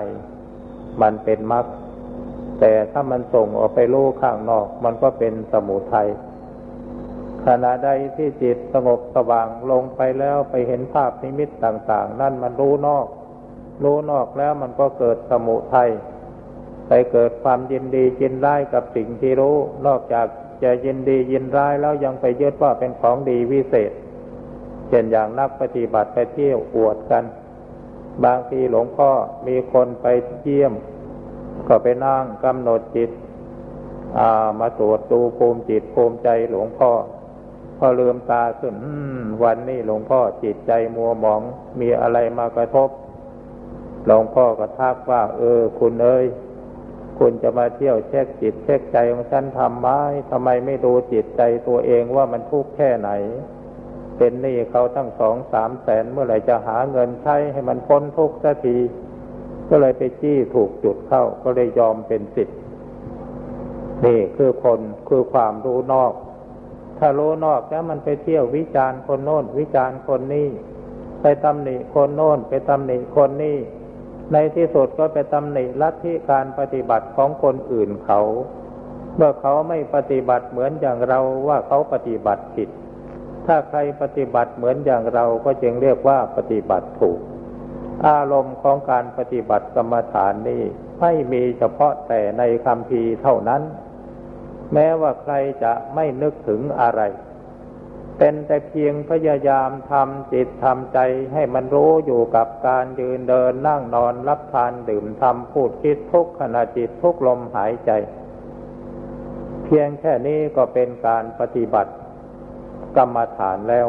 มันเป็นมรรคแต่ถ้ามันส่งออกไปรู้ข้างนอก มันก็เป็นสมุทัยขณะใดที่จิตสงบสว่างลงไปแล้วไปเห็นภาพนิมิตต่าง ๆ นั่นมันรู้นอก รู้นอกแล้วมันก็เกิดสมุทัยไปเกิดความยินดียินร้ายกับสิ่งที่รู้ นอกจากจะยินดียินร้ายแล้วยังไปยึดว่าเป็นของดีวิเศษ เช่นอย่างนักปฏิบัติไปเที่ยวอวดกัน บางทีหลวงพ่อมีคนไปเยี่ยม ก็ไปนั่งกำหนดจิตมาตรวจดูภูมิจิตภูมิใจหลวงพ่อ พอลืมตาขึ้นวันนี้หลวงพ่อจิตใจมัวหมองมีอะไรมากระทบ หลวงพ่อก็ทักว่า เออ คุณเอ้ยคุณจะมาเที่ยวเช็คจิตเช็คใจของฉันทำไมทำไมไม่ดูจิตใจตัวเองว่ามันทุกข์แค่ไหน เป็นหนี้เขาทั้งสองสามแสนเมื่อไหร่จะหาเงินใช้ให้มันพ้นทุกข์สักที ก็เลยไปจี้ถูกจุดเข้าก็เลยยอมเป็นสิทธิ์นี่คือคนคือความรู้นอก ถ้ารู้นอกแล้วมันไปเที่ยววิจารณ์คนโน้น วิจารณ์คนนี้ไปตำหนิคนโน้น ไปตำหนิคนนี้ในที่สุดก็ไปตำหนิลัทธิการปฏิบัติของคนอื่นเขา เมื่อเขาไม่ปฏิบัติเหมือนอย่างเราว่าเขาปฏิบัติผิด ถ้าใครปฏิบัติเหมือนอย่างเราก็จึงเรียกว่าปฏิบัติถูก อารมณ์ของการปฏิบัติกรรมฐานนี้ไม่มีเฉพาะแต่ในคำพีเท่านั้น แม้ว่าใครจะไม่นึกถึงอะไร เป็นแต่เพียงพยายามทำจิตทำใจให้มันรู้อยู่กับการยืนเดินนั่งนอนรับทานดื่มทำพูดคิดทุกขณะจิตทุกลมหายใจ เพียงแค่นี้ก็เป็นการปฏิบัติ กรรมฐานแล้ว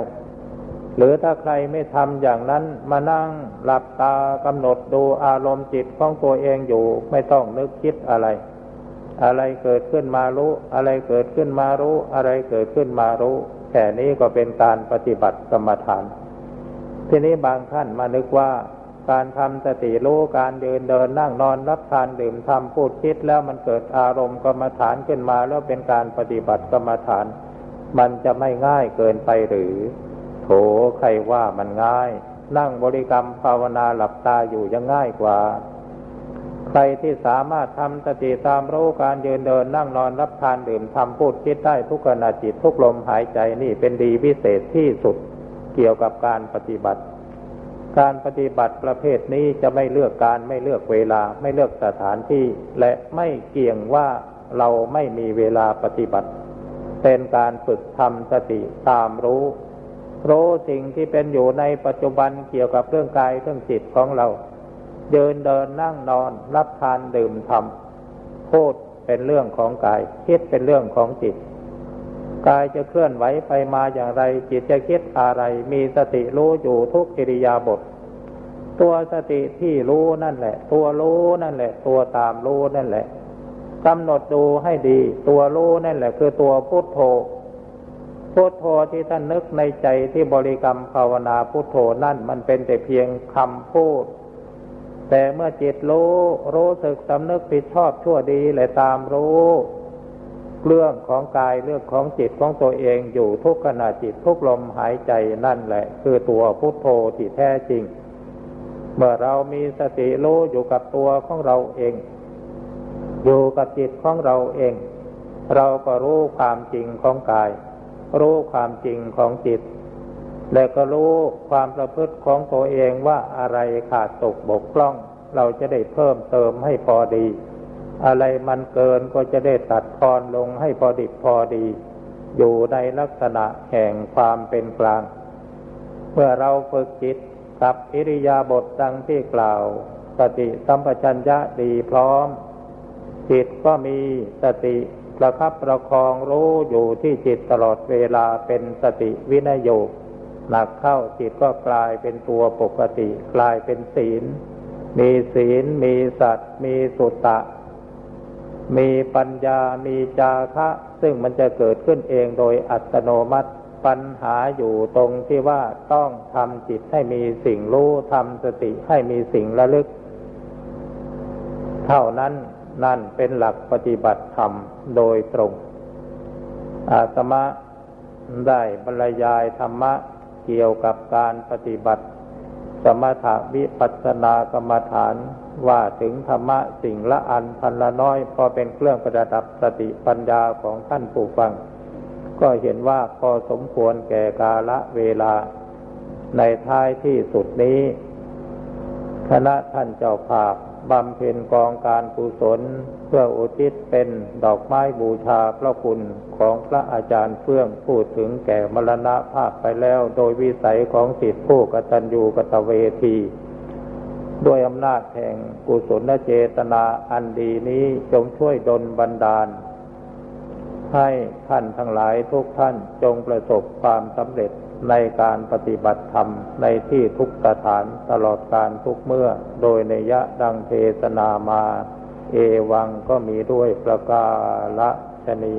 หรือถ้าใครไม่ทำอย่างนั้นมานั่งหลับตากำหนดดูอารมณ์จิตของตัวเองอยู่ไม่ต้องนึกคิดอะไร อะไรเกิดขึ้นมารู้ อะไรเกิดขึ้นมารู้ อะไรเกิดขึ้นมารู้แค่นี้ก็เป็นการปฏิบัติกรรมฐาน ทีนี้บางท่านมานึกว่าการทำสติรู้การเดินเดินนั่งนอนรับทานดื่มทำพูดคิดแล้วมันเกิดอารมณ์กรรมฐานขึ้นมาแล้วเป็นการปฏิบัติกรรมฐาน มันจะไม่ง่ายเกินไปหรือ โถใครว่ามันง่าย นั่งบริกรรมภาวนาหลับตาอยู่ยังง่ายกว่า ใครที่สามารถทำสติตามรู้การยืนเดินนั่งนอนรับทานดื่มทำพูดคิดได้ทุกขณะจิตทุกลมหายใจนี่เป็นดีพิเศษที่สุดเกี่ยวกับการปฏิบัติ การปฏิบัติประเภทนี้จะไม่เลือกการไม่เลือกเวลาไม่เลือกสถานที่ และไม่เกี่ยงว่าเราไม่มีเวลาปฏิบัติ เป็นการฝึกทำสติตามรู้ รู้สิ่งที่เป็นอยู่ในปัจจุบันเกี่ยวกับเรื่องกายเรื่องจิตของเรายืนเดินนั่งนอน รับทานดื่มทำพูดเป็นเรื่องของกายคิดเป็นเรื่องของจิต กายจะเคลื่อนไหวไปมาอย่างไร จิตจะคิดอะไร มีสติรู้อยู่ทุกกิริยาบท ตัวสติที่รู้นั่นแหละ ตัวรู้นั่นแหละ ตัวตามรู้นั่นแหละ กำหนดดูให้ดี ตัวรู้นั่นแหละ คือตัวพุทโธพุทโธที่ท่านนึกในใจที่บริกรรมภาวนาพุทโธนั่นมันเป็นแต่เพียงคำพูด แต่เมื่อจิตรู้รู้สึกสำนึกผิดชอบชั่วดีเลยตามรู้ เรื่องของกายเรื่องของจิตของตัวเองอยู่ทุกขณะจิตทุกลมหายใจนั่นแหละ คือตัวพุทโธที่แท้จริง เมื่อเรามีสติรู้อยู่กับตัวของเราเอง อยู่กับจิตของเราเอง เราก็รู้ความจริงของกาย รู้ความจริงของจิต และก็รู้ความประพฤติของตัวเองว่าอะไรขาดตกบกพร่อง เราจะได้เพิ่มเติมให้พอดี อะไรมันเกินก็จะได้ตัดทอนลงให้พอดิบพอดี อยู่ในลักษณะแห่งความเป็นกลาง เมื่อเราฝึกจิตกับอิริยาบถดังที่กล่าว สติสัมปชัญญะดีพร้อม จิตก็มีสติประคับประคองรู้อยู่ที่จิตตลอดเวลาเป็นสติวินโยหนักเข้าจิตก็กลายเป็นตัวปกติ กลายเป็นศีล มีศีล มีสัตว์ มีสุตตะ มีปัญญา มีจาคะ ซึ่งมันจะเกิดขึ้นเองโดยอัตโนมัติปัญหาอยู่ตรงที่ว่าต้องทำจิตให้มีสิ่งรู้ทำสติให้มีสิ่งระลึก เท่านั้น นั่นเป็นหลักปฏิบัติธรรมโดยตรง อาตมะได้บรรยายธรรมะเกี่ยวกับการปฏิบัติ สมถะวิปัสสนากรรมฐานว่าถึงธรรมะสิ่งละอันพันละน้อย พอเป็นเครื่องประดับสติปัญญาของท่านผู้ฟัง ก็เห็นว่าพอสมควรแก่กาละเวลา ในท้ายที่สุดนี้คณะท่านเจ้าภาพ บำเพ็ญกองการกุศล เพื่ออุทิศเป็นดอกไม้บูชาพระคุณของพระอาจารย์เฟื่องพูดถึงแก่มรณะภาพไปแล้วโดยวิสัยของสิทธิผู้กตัญญูกตเวทีด้วยอำนาจแห่งกุศลเจตนาอันดีนี้จงช่วยดลบันดาล ให้ท่านทั้งหลายทุกท่านจงประสบความสำเร็จ ในการปฏิบัติธรรมในที่ทุกสถานตลอดการทุกเมื่อ โดยในยะดังเทศนามา เอวังก็มีด้วยประกาละชนี